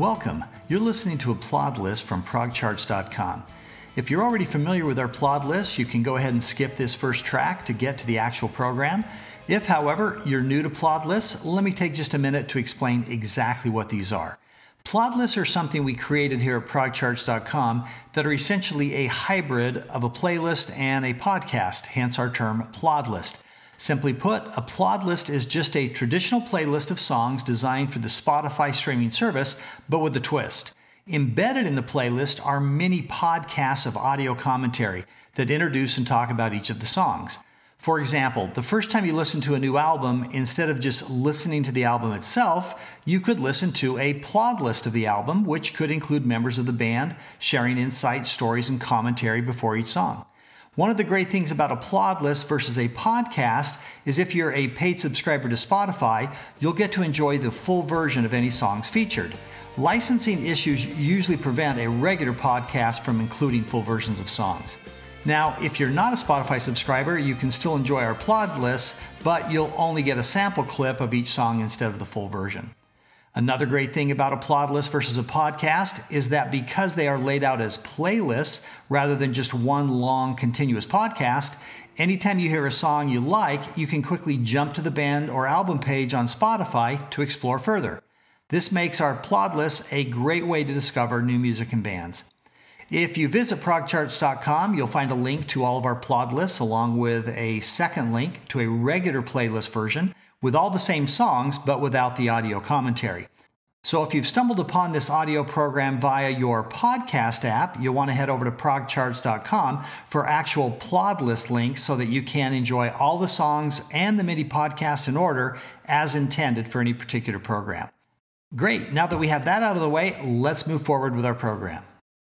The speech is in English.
Welcome. You're listening to a plod list from progcharts.com. If you're already familiar with our plod list, you can go ahead and skip this first track to get to the actual program. If, however, you're new to plod lists, let me take just a minute to explain exactly what these are. Plod lists are something we created here at progcharts.com that are essentially a hybrid of a playlist and a podcast, hence our term plod list. Simply put, a plod list is just a traditional playlist of songs designed for the Spotify streaming service, but with a twist. Embedded in the playlist are many podcasts of audio commentary that introduce and talk about each of the songs. For example, the first time you listen to a new album, instead of just listening to the album itself, you could listen to a plod list of the album, which could include members of the band sharing insights, stories, and commentary before each song. One of the great things about a plod list versus a podcast is if you're a paid subscriber to Spotify, you'll get to enjoy the full version of any songs featured. Licensing issues usually prevent a regular podcast from including full versions of songs. Now, if you're not a Spotify subscriber, you can still enjoy our plod lists, but you'll only get a sample clip of each song instead of the full version. Another great thing about a plod list versus a podcast is that because they are laid out as playlists rather than just one long continuous podcast, anytime you hear a song you like, you can quickly jump to the band or album page on Spotify to explore further. This makes our plod list a great way to discover new music and bands. If you visit progcharts.com, you'll find a link to all of our plod lists along with a second link to a regular playlist version with all the same songs but without the audio commentary. So if you've stumbled upon this audio program via your podcast app, you'll want to head over to progcharts.com for actual plod list links so that you can enjoy all the songs and the MIDI podcast in order as intended for any particular program. Great, now that we have that out of the way, let's move forward with our program.